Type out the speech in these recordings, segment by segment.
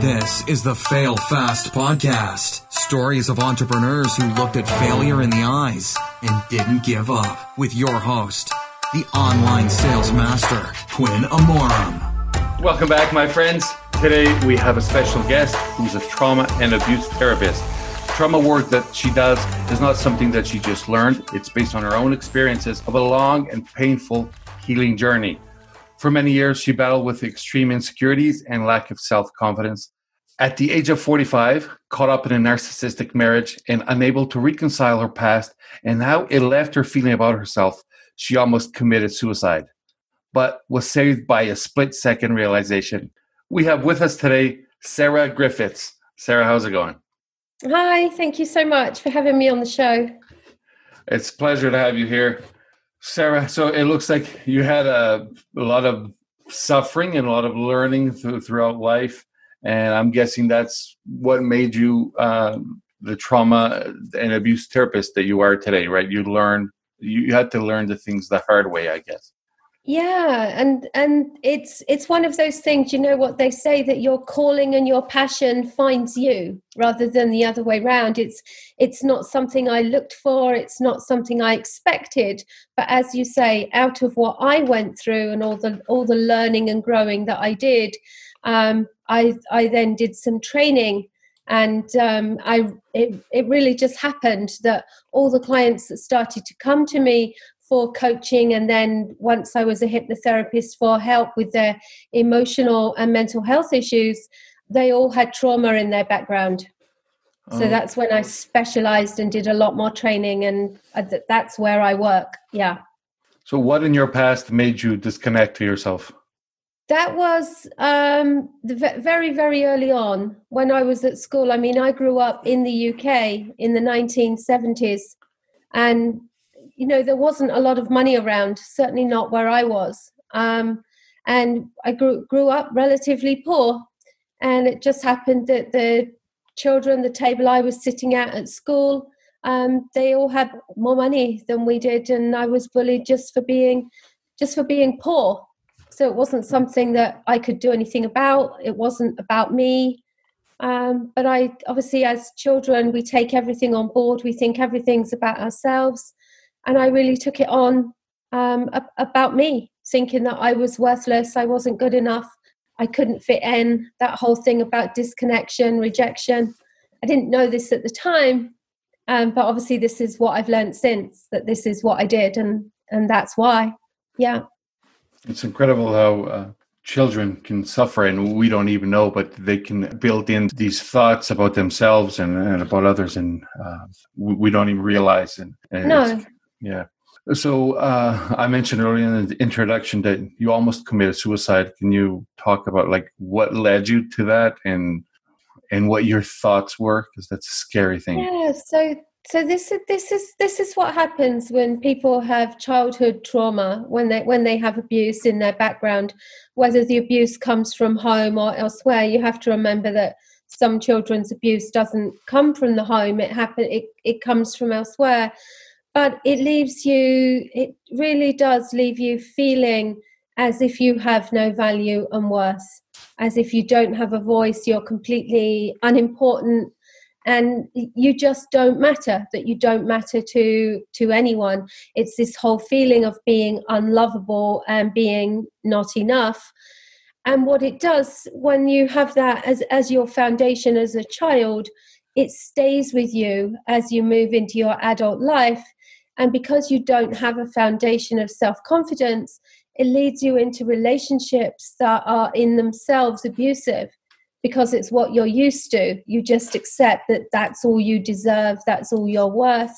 This is the Fail Fast podcast. Stories of entrepreneurs who looked at failure in the eyes and didn't give up. With your host, the online sales master, Quinn Amorum. Welcome back, my friends. Today we have a special guest who's a trauma and abuse therapist. Trauma work that she does is not something that she just learned, it's based on her own experiences of a long and painful healing journey. For many years, she battled with extreme insecurities and lack of self confidence. At the age of 45, caught up in a narcissistic marriage and unable to reconcile her past and how it left her feeling about herself, she almost committed suicide, but was saved by a split second realization. We have with us today Sarah Griffiths. Sarah, how's it going? Hi, thank you so much for having me on the show. It's a pleasure to have you here. Sarah, so it looks like you had a, a lot of suffering and a lot of learning th- throughout life, and I'm guessing that's what made you uh, the trauma and abuse therapist that you are today, right? You learned, you had to learn the things the hard way, I guess yeah and and it's it's one of those things you know what they say that your calling and your passion finds you rather than the other way around it's it's not something i looked for it's not something i expected but as you say out of what i went through and all the all the learning and growing that i did um, i i then did some training and um, I it, it really just happened that all the clients that started to come to me for coaching and then once i was a hypnotherapist for help with their emotional and mental health issues they all had trauma in their background. So oh. that's when i specialized and did a lot more training and uh, that's where i work yeah. So what in your past made you disconnect to yourself? That was um, the very very early on when i was at school. I mean i grew up in the uk in the 1970s and you know there wasn't a lot of money around certainly not where i was. Um, and i grew, grew up relatively poor. And it just happened that the children the table i was sitting at at school um, they all had more money than we did. And i was bullied just for being just for being poor. So it wasn't something that i could do anything about. It wasn't about me. Um, but i obviously as children we take everything on board. We think everything's about ourselves and I really took it on um, about me, thinking that I was worthless, I wasn't good enough, I couldn't fit in. That whole thing about disconnection, rejection. I didn't know this at the time, um, but obviously this is what I've learned since that this is what I did, and and that's why. Yeah, it's incredible how. Uh, children can suffer and we don't even know but they can build in these thoughts about themselves and, and about others and uh, we, we, don't even realize and, and no yeah. So uh, I mentioned earlier in the introduction that you almost committed suicide. Can you talk about like what led you to that and and what your thoughts were? Because that's a scary thing. Yeah. So so this is this is this is what happens when people have childhood trauma when they when they have abuse in their background, whether the abuse comes from home or elsewhere. You have to remember that some children's abuse doesn't come from the home. It happen it, it comes from elsewhere but it leaves you it really does leave you feeling as if you have no value and worth as if you don't have a voice you're completely unimportant and you just don't matter that you don't matter to to anyone. It's this whole feeling of being unlovable and being not enough. And what it does when you have that as as your foundation as a child it stays with you as you move into your adult life and because you don't have a foundation of self confidence, it leads you into relationships that are in themselves abusive because it's what you're used to. You just accept that that's all you deserve, that's all you're worth.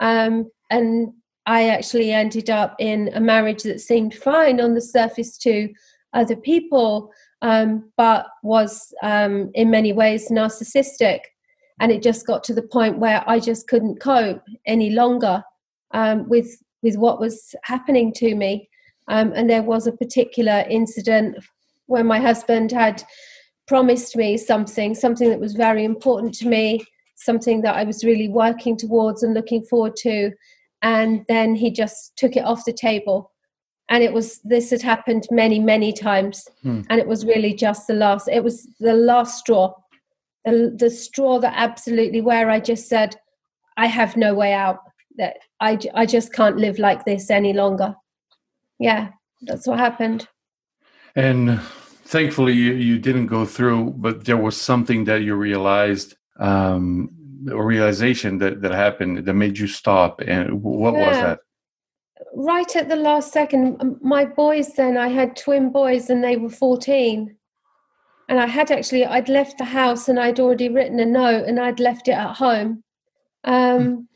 Um, and I actually ended up in a marriage that seemed fine on the surface to other people, um, but was um, in many ways narcissistic. And it just got to the point where I just couldn't cope any longer um, with with what was happening to me. Um, and there was a particular incident where my husband had promised me something, something that was very important to me, something that I was really working towards and looking forward to. And then he just took it off the table. and it was this had happened many many times hmm. and it was really just the last it was the last straw the, the straw that absolutely where i just said i have no way out that i i just can't live like this any longer yeah that's what happened and thankfully you, you didn't go through but there was something that you realized um a realization that that happened that made you stop and what yeah. was that right at the last second, my boys then, I had twin boys and they were 14. And I had actually, I'd left the house and I'd already written a note and I'd left it at home. Um,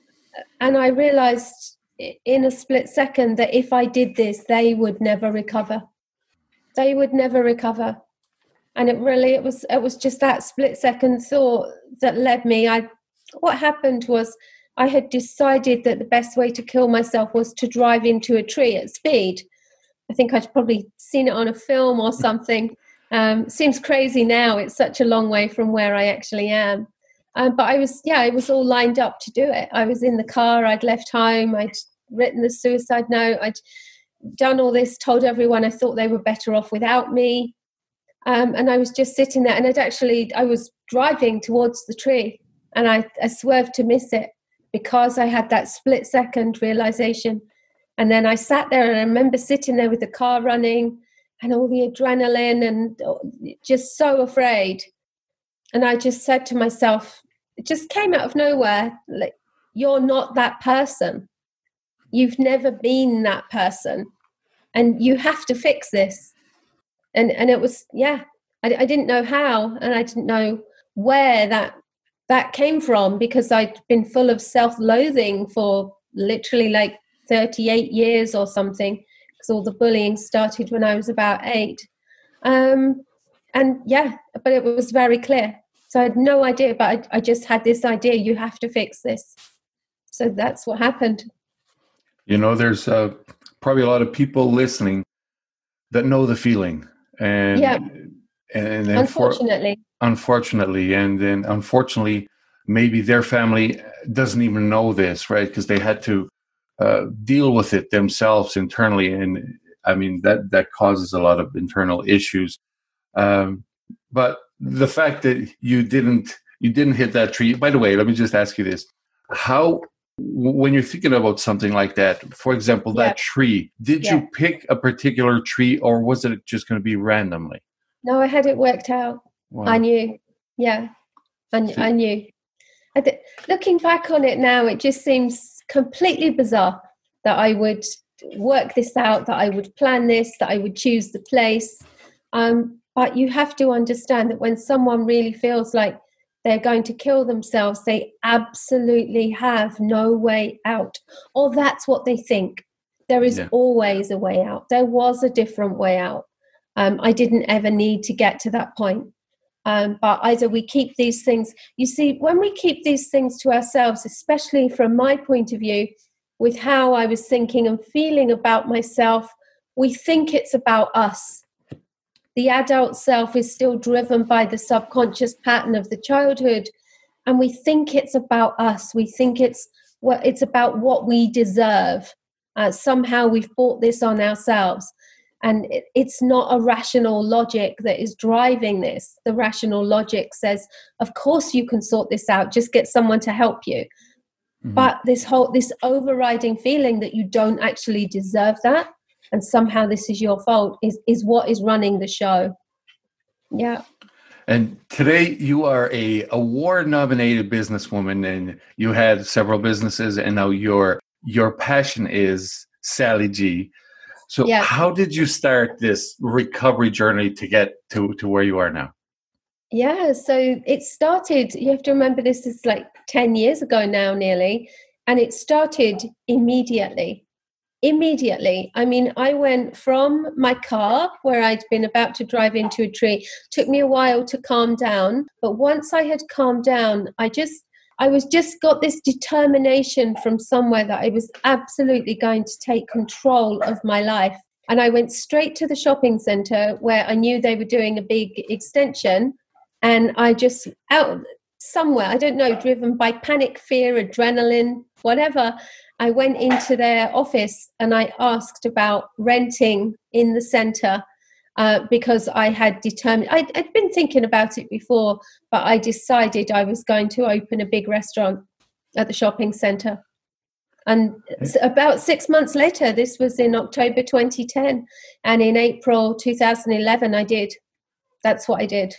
and I realized in a split second that if I did this, they would never recover. They would never recover. And it really, it was, it was just that split second thought that led me. I, what happened was I had decided that the best way to kill myself was to drive into a tree at speed. I think I'd probably seen it on a film or something. Um, seems crazy now. It's such a long way from where I actually am. Um, but I was, yeah, it was all lined up to do it. I was in the car. I'd left home. I'd written the suicide note. I'd done all this. Told everyone I thought they were better off without me. Um, and I was just sitting there. And I'd actually, I was driving towards the tree, and I, I swerved to miss it because I had that split second realization. And then I sat there and I remember sitting there with the car running and all the adrenaline and uh, just so afraid. And I just said to myself, it just came out of nowhere like, you're not that person. You've never been that person. And you have to fix this. And, and it was, yeah, I, I didn't know how and I didn't know where that that came from because I'd been full of self loathing for literally like 38 years or something, because all the bullying started when I was about eight. Um, and yeah, but it was very clear. So I had no idea, but I, I just had this idea you have to fix this. So that's what happened. You know, there's uh, probably a lot of people listening that know the feeling. And, yeah. and, unfortunately. For, unfortunately and then unfortunately maybe their family doesn't even know this right because they had to uh, deal with it themselves internally and i mean that that causes a lot of internal issues um, but the fact that you didn't you didn't hit that tree by the way let me just ask you this how when you're thinking about something like that for example that yeah. tree did yeah. you pick a particular tree or was it just going to be randomly no i had it worked out Wow. I knew. Yeah, I, I knew. I th- looking back on it now, it just seems completely bizarre that I would work this out, that I would plan this, that I would choose the place. Um, but you have to understand that when someone really feels like they're going to kill themselves, they absolutely have no way out. Or that's what they think. There is yeah. always a way out. There was a different way out. Um, I didn't ever need to get to that point. Um, but either we keep these things, you see, when we keep these things to ourselves, especially from my point of view, with how I was thinking and feeling about myself, we think it's about us. The adult self is still driven by the subconscious pattern of the childhood, and we think it's about us. We think it's what it's about what we deserve. Uh, somehow we've bought this on ourselves and it, it's not a rational logic that is driving this. The rational logic says of course you can sort this out. Just get someone to help you. Mm-hmm. but this whole this overriding feeling that you don't actually deserve that and somehow this is your fault is is what is running the show. Yeah. And today you are a award nominated businesswoman and you had several businesses and now your your passion is sally g so yeah. how did you start this recovery journey to get to, to where you are now? Yeah, so it started, you have to remember this is like 10 years ago now, nearly, and it started immediately. Immediately. I mean, I went from my car where I'd been about to drive into a tree. Took me a while to calm down, but once I had calmed down, I just I was just got this determination from somewhere that I was absolutely going to take control of my life. And I went straight to the shopping center where I knew they were doing a big extension. And I just out somewhere, I don't know, driven by panic, fear, adrenaline, whatever, I went into their office and I asked about renting in the center uh, because I had determined, I'd, I'd, been thinking about it before, but I decided I was going to open a big restaurant at the shopping center. And about six months later, this was in October 2010, and in April 2011, I did. That's what I did.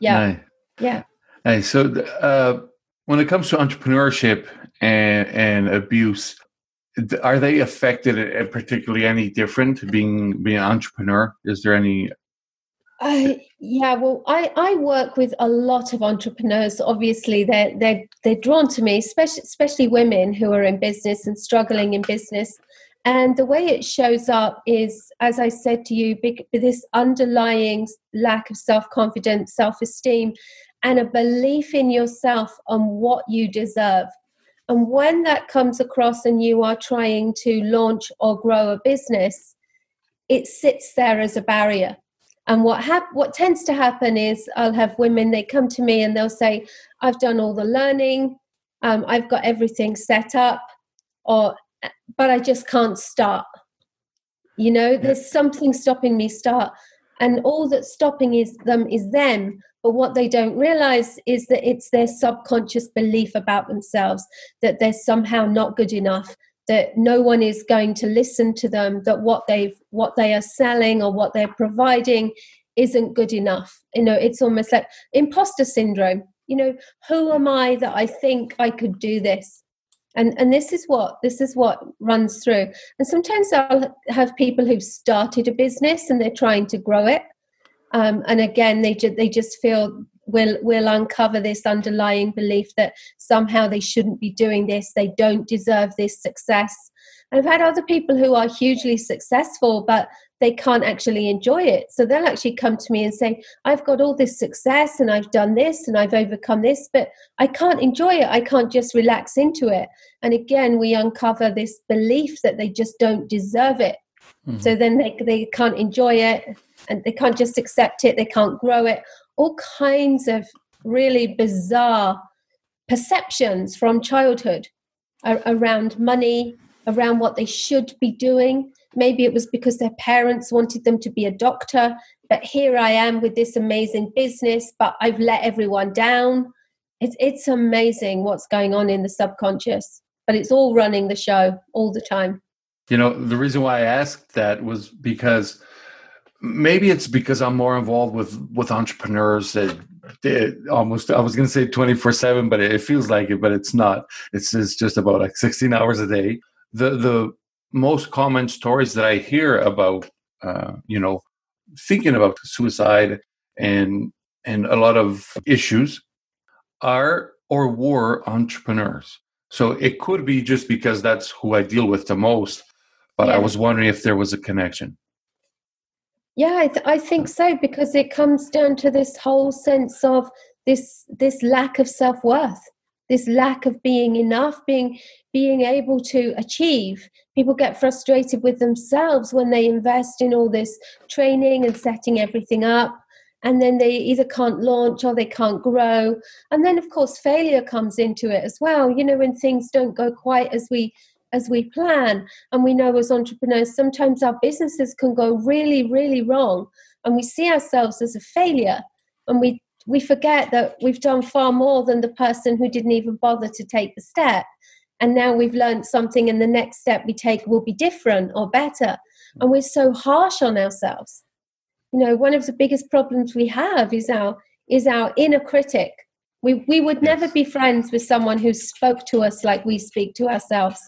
Yeah. Yeah. Hey, so uh, when it comes to entrepreneurship and, and abuse, are they affected uh, particularly any different being being an entrepreneur? Is there any? Uh, yeah, well, I, I work with a lot of entrepreneurs. Obviously, they're they're they're drawn to me, especially especially women who are in business and struggling in business. And the way it shows up is, as I said to you, big, this underlying lack of self confidence, self esteem, and a belief in yourself on what you deserve. And when that comes across and you are trying to launch or grow a business, it sits there as a barrier. And what hap- what tends to happen is I'll have women they come to me and they'll say, "I've done all the learning, um, I've got everything set up, or but I just can't start." You know, there's something stopping me start, and all that's stopping is them is them but what they don't realize is that it's their subconscious belief about themselves that they're somehow not good enough that no one is going to listen to them that what they've what they are selling or what they're providing isn't good enough. You know it's almost like imposter syndrome. You know who am i that i think i could do this? And and this is what this is what runs through. And sometimes i'll have people who've started a business and they're trying to grow it um, and again they, ju- they just feel we'll, we'll uncover this underlying belief that somehow they shouldn't be doing this they don't deserve this success. I've had other people who are hugely successful but they can't actually enjoy it. So they'll actually come to me and say i've got all this success and i've done this and i've overcome this but i can't enjoy it. I can't just relax into it. And again we uncover this belief that they just don't deserve it mm-hmm. so then they, they can't enjoy it and they can't just accept it, they can't grow it. All kinds of really bizarre perceptions from childhood around money, around what they should be doing. Maybe it was because their parents wanted them to be a doctor, but here I am with this amazing business, but I've let everyone down. It's, it's amazing what's going on in the subconscious, but it's all running the show all the time. You know, the reason why I asked that was because maybe it's because I'm more involved with with entrepreneurs that almost I was going to say 24 7 but it feels like it but it's not. It's, it's just about like 16 hours a day. The the most common stories that I hear about uh, you know thinking about suicide and and a lot of issues are or were entrepreneurs. So it could be just because that's who I deal with the most but yeah. I was wondering if there was a connection yeah, I, th- I think so because it comes down to this whole sense of this this lack of self worth, this lack of being enough, being being able to achieve. People get frustrated with themselves when they invest in all this training and setting everything up, and then they either can't launch or they can't grow. And then, of course, failure comes into it as well. You know, when things don't go quite as we as we plan. And we know as entrepreneurs, sometimes our businesses can go really, really wrong. And we see ourselves as a failure. And we, we forget that we've done far more than the person who didn't even bother to take the step. And now we've learned something, and the next step we take will be different or better. And we're so harsh on ourselves. You know, one of the biggest problems we have is our is our inner critic. We, we would never be friends with someone who spoke to us like we speak to ourselves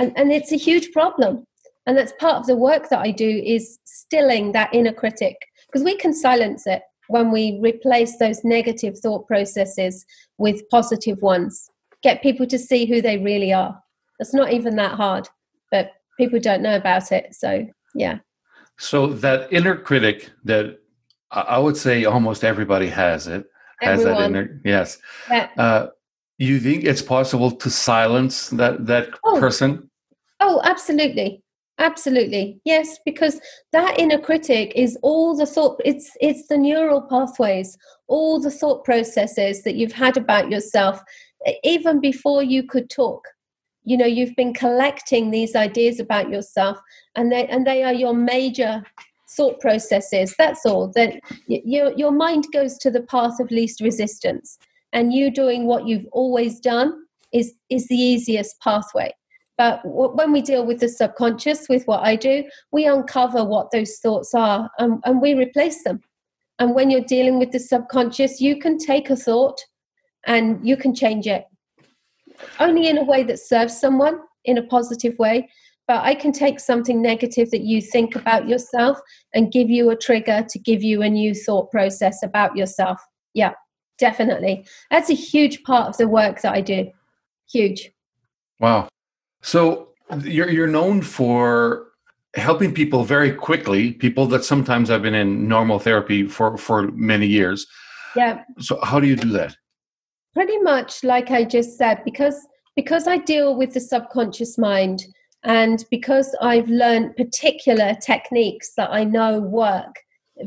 and and it's a huge problem and that's part of the work that i do is stilling that inner critic because we can silence it when we replace those negative thought processes with positive ones get people to see who they really are it's not even that hard but people don't know about it so yeah so that inner critic that i would say almost everybody has it has Everyone. that inner yes yeah. uh, you think it's possible to silence that that oh. person Oh, absolutely. Absolutely. Yes, because that inner critic is all the thought it's it's the neural pathways, all the thought processes that you've had about yourself even before you could talk. You know, you've been collecting these ideas about yourself and they and they are your major thought processes. That's all. That your your mind goes to the path of least resistance and you doing what you've always done is is the easiest pathway but when we deal with the subconscious, with what I do, we uncover what those thoughts are and, and we replace them. And when you're dealing with the subconscious, you can take a thought and you can change it. Only in a way that serves someone in a positive way. But I can take something negative that you think about yourself and give you a trigger to give you a new thought process about yourself. Yeah, definitely. That's a huge part of the work that I do. Huge. Wow. So you're you're known for helping people very quickly, people that sometimes have been in normal therapy for for many years. Yeah. So how do you do that? Pretty much like I just said because because I deal with the subconscious mind and because I've learned particular techniques that I know work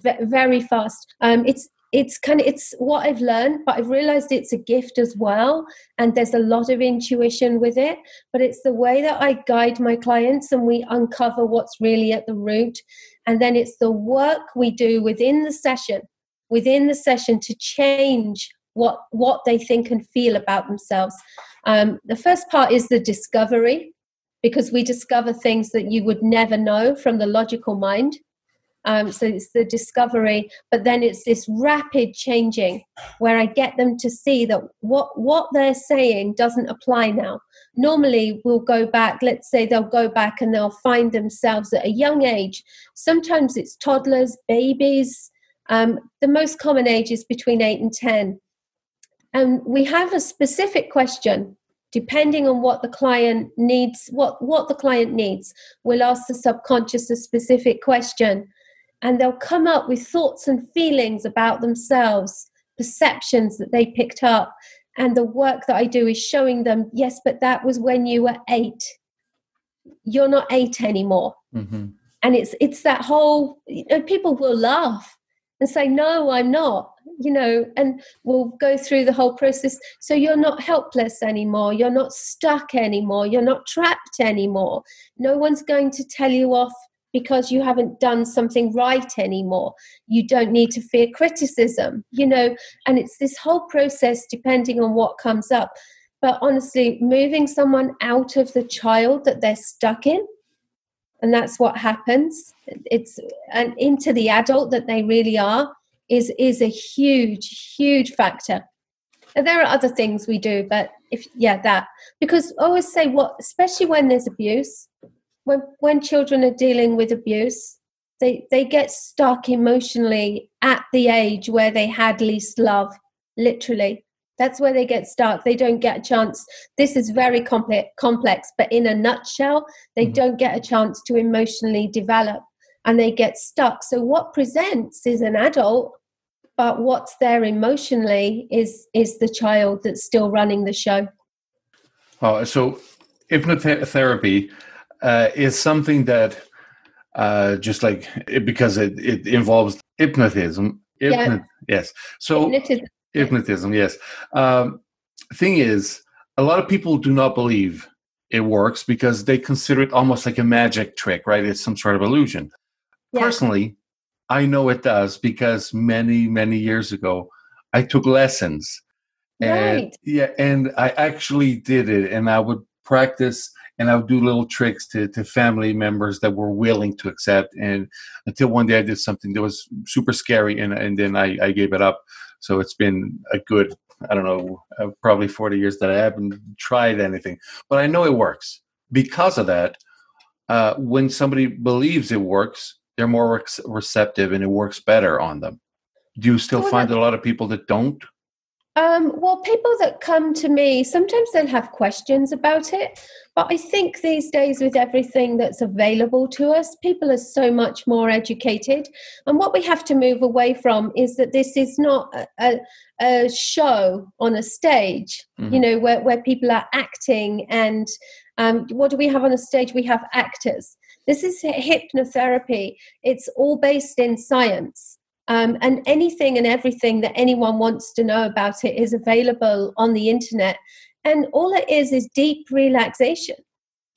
very fast. Um, it's it's kind of it's what i've learned but i've realized it's a gift as well and there's a lot of intuition with it. But it's the way that i guide my clients and we uncover what's really at the root. And then it's the work we do within the session within the session to change what what they think and feel about themselves. Um, the first part is the discovery because we discover things that you would never know from the logical mind um, so it's the discovery, but then it's this rapid changing where I get them to see that what what they're saying doesn't apply now. Normally, we'll go back. Let's say they'll go back and they'll find themselves at a young age. Sometimes it's toddlers, babies. Um, the most common age is between eight and ten, and we have a specific question depending on what the client needs what what the client needs we'll ask the subconscious a specific question and they'll come up with thoughts and feelings about themselves, perceptions that they picked up. And the work that I do is showing them, yes, but that was when you were eight. You're not eight anymore. Mm-hmm. And it's it's that whole you know, people will laugh and say, No, I'm not, you know, and we'll go through the whole process. So you're not helpless anymore, you're not stuck anymore, you're not trapped anymore. No one's going to tell you off because you haven't done something right anymore. You don't need to fear criticism, you know, and it's this whole process depending on what comes up. But honestly, moving someone out of the child that they're stuck in, and that's what happens, it's and into the adult that they really are, is is a huge, huge factor. And there are other things we do, but if yeah, that because I always say what, especially when there's abuse, when when children are dealing with abuse they they get stuck emotionally at the age where they had least love literally. That's where they get stuck. They don't get a chance. This is very complex complex but in a nutshell they mm-hmm. don't get a chance to emotionally develop and they get stuck. So what presents is an adult but what's there emotionally is is the child that's still running the show. Oh so hypnotherapy uh, is something that uh, just like it, because it, it involves hypnotism. Hypno- yeah. Yes. So hypnotism. hypnotism yes. Um, thing is, a lot of people do not believe it works because they consider it almost like a magic trick, right? It's some sort of illusion. Yeah. Personally, I know it does because many, many years ago, I took lessons. And right. yeah, and I actually did it and I would practice and I would do little tricks to, to family members that were willing to accept. And until one day I did something that was super scary, and and then I, I gave it up. So it's been a good I don't know uh, probably 40 years that I haven't tried anything, but I know it works. Because of that, uh, when somebody believes it works, they're more receptive and it works better on them. Do you still find a lot of people that don't? Um, well, people that come to me, sometimes they'll have questions about it. But I think these days, with everything that's available to us, people are so much more educated. And what we have to move away from is that this is not a, a, show on a stage, mm-hmm. you know, where, where people are acting. And um, what do we have on a stage? We have actors. This is hypnotherapy. It's all based in science. Um, and anything and everything that anyone wants to know about it is available on the internet. And all it is is deep relaxation.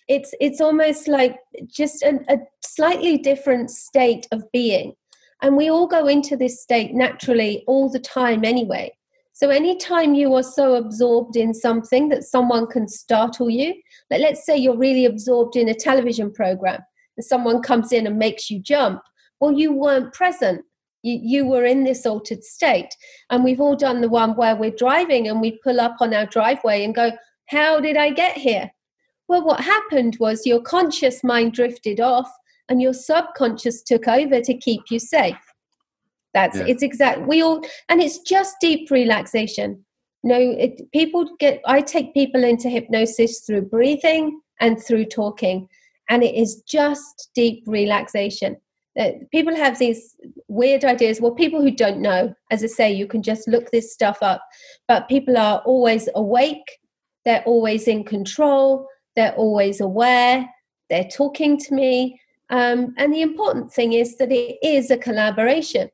It's it's almost like just a, a slightly different state of being. And we all go into this state naturally all the time anyway. So anytime you are so absorbed in something that someone can startle you, like let's say you're really absorbed in a television program and someone comes in and makes you jump, well, you weren't present. You, you were in this altered state. And we've all done the one where we're driving and we pull up on our driveway and go, How did I get here? Well, what happened was your conscious mind drifted off and your subconscious took over to keep you safe. That's yeah. it's exact. We all and it's just deep relaxation. No, it, people get. I take people into hypnosis through breathing and through talking, and it is just deep relaxation. Uh, people have these weird ideas. Well, people who don't know, as I say, you can just look this stuff up. But people are always awake. They're always in control. They're always aware. They're talking to me. Um, and the important thing is that it is a collaboration.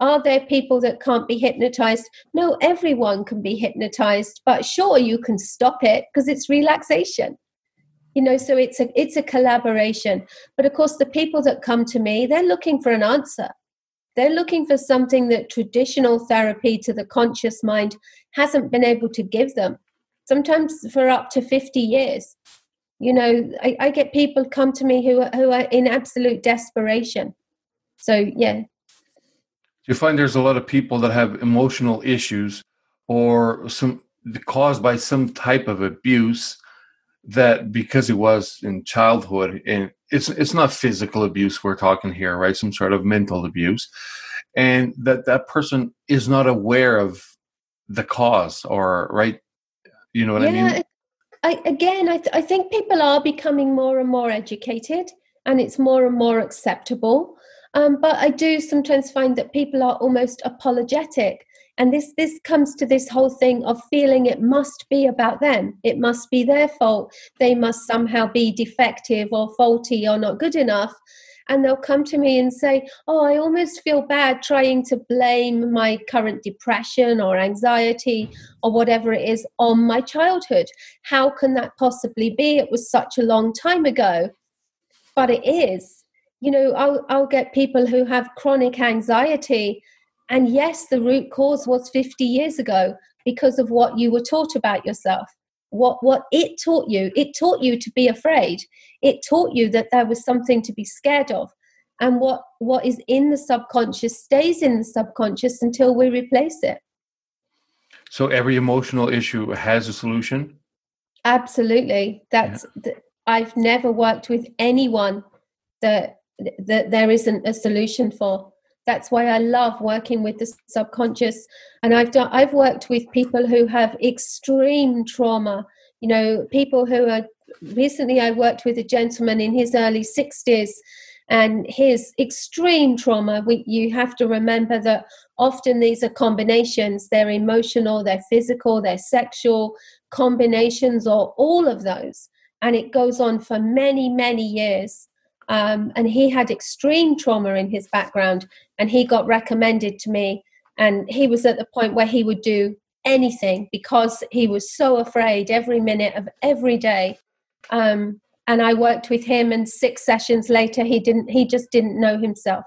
Are there people that can't be hypnotized? No, everyone can be hypnotized, but sure, you can stop it because it's relaxation. You know, so it's a it's a collaboration. But of course, the people that come to me, they're looking for an answer. They're looking for something that traditional therapy to the conscious mind hasn't been able to give them. Sometimes for up to 50 years. You know, I, I get people come to me who are, who are in absolute desperation. So, yeah, do you find there's a lot of people that have emotional issues or some caused by some type of abuse that because it was in childhood and it's it's not physical abuse we're talking here right? Some sort of mental abuse. And that that person is not aware of the cause or right? You know what yeah, i mean? I, again I, th- I think people are becoming more and more educated and it's more and more acceptable. Um, but I do sometimes find that people are almost apologetic. And this this comes to this whole thing of feeling it must be about them. It must be their fault. They must somehow be defective or faulty or not good enough. And they'll come to me and say, Oh, I almost feel bad trying to blame my current depression or anxiety or whatever it is on my childhood. How can that possibly be? It was such a long time ago. But it is you know I'll, I'll get people who have chronic anxiety and yes the root cause was 50 years ago because of what you were taught about yourself. What what it taught you it taught you to be afraid. It taught you that there was something to be scared of. And what what is in the subconscious stays in the subconscious until we replace it. So every emotional issue has a solution? Absolutely. That's yeah. i've never worked with anyone that that there isn't a solution for that's why i love working with the subconscious. And i've done i've worked with people who have extreme trauma. You know people who are recently i worked with a gentleman in his early 60s and his extreme trauma we, you have to remember that often these are combinations. They're emotional they're physical they're sexual combinations or all of those. And it goes on for many many years um, and he had extreme trauma in his background and he got recommended to me. And he was at the point where he would do anything because he was so afraid every minute of every day. Um, and i worked with him and six sessions later he didn't he just didn't know himself.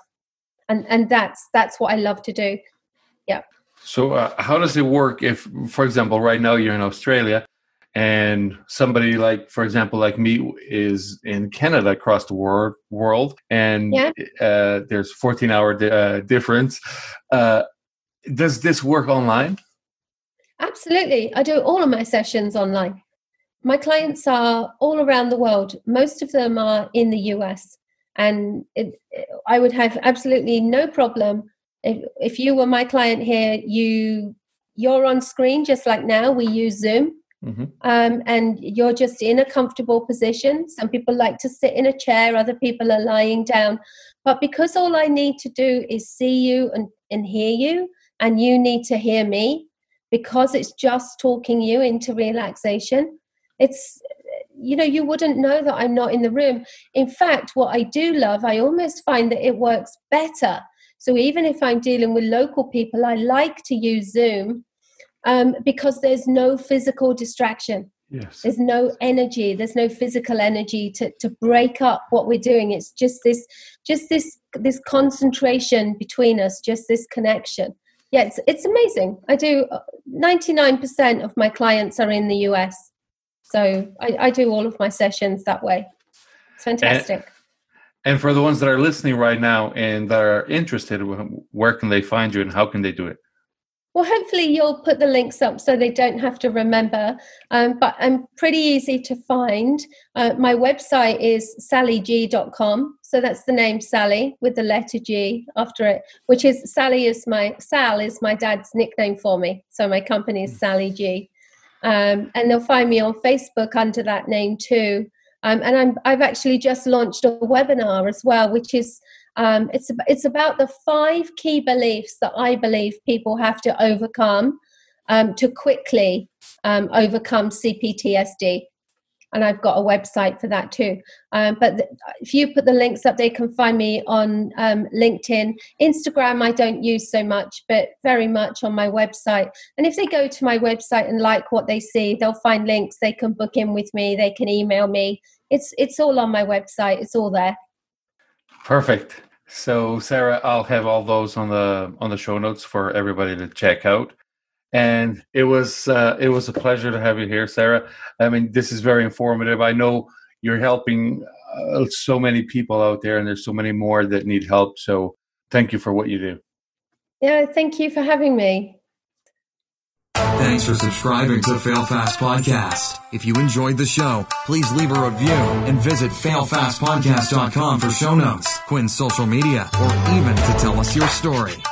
And and that's that's what i love to do. Yeah so uh, how does it work if for example right now you're in australia and somebody like for example like me is in canada across the world world. And yeah. uh, there's 14 hour di- uh, difference. Uh, does this work online? Absolutely. I do all of my sessions online. My clients are all around the world. Most of them are in the us and it, i would have absolutely no problem if, if you were my client here you you're on screen just like now we use zoom Mm-hmm. Um, and you're just in a comfortable position. Some people like to sit in a chair, other people are lying down. But because all I need to do is see you and, and hear you, and you need to hear me, because it's just talking you into relaxation, it's you know you wouldn't know that i'm not in the room in fact what i do love i almost find that it works better so even if i'm dealing with local people i like to use zoom um, because there's no physical distraction. Yes. there's no energy. There's no physical energy to, to break up what we're doing. It's just this just this this concentration between us just this connection. Yeah it's, it's amazing. I do 99% of my clients are in the us so I, I do all of my sessions that way. It's fantastic. And for the ones that are listening right now and that are interested, where can they find you and how can they do it? Well, hopefully you'll put the links up so they don't have to remember. Um, but I'm pretty easy to find. Uh, my website is sallyg.com. So that's the name Sally with the letter G after it, which is Sally is my Sal is my dad's nickname for me. So my company is Sally G. Um, and they'll find me on Facebook under that name too. Um, and I'm, I've actually just launched a webinar as well, which is um, it's it's about the five key beliefs that I believe people have to overcome um, to quickly um, overcome CPTSD. And I've got a website for that too. Um, but th- if you put the links up, they can find me on um, LinkedIn. Instagram, I don't use so much, but very much on my website. And if they go to my website and like what they see, they'll find links. They can book in with me. They can email me. It's it's all on my website. It's all there. Perfect. So Sarah, I'll have all those on the on the show notes for everybody to check out. And it was uh, it was a pleasure to have you here, Sarah. I mean, this is very informative. I know you're helping uh, so many people out there, and there's so many more that need help. So thank you for what you do. Yeah, thank you for having me. Thanks for subscribing to Fail Fast Podcast. If you enjoyed the show, please leave a review and visit failfastpodcast.com for show notes, Quinn's social media, or even to tell us your story.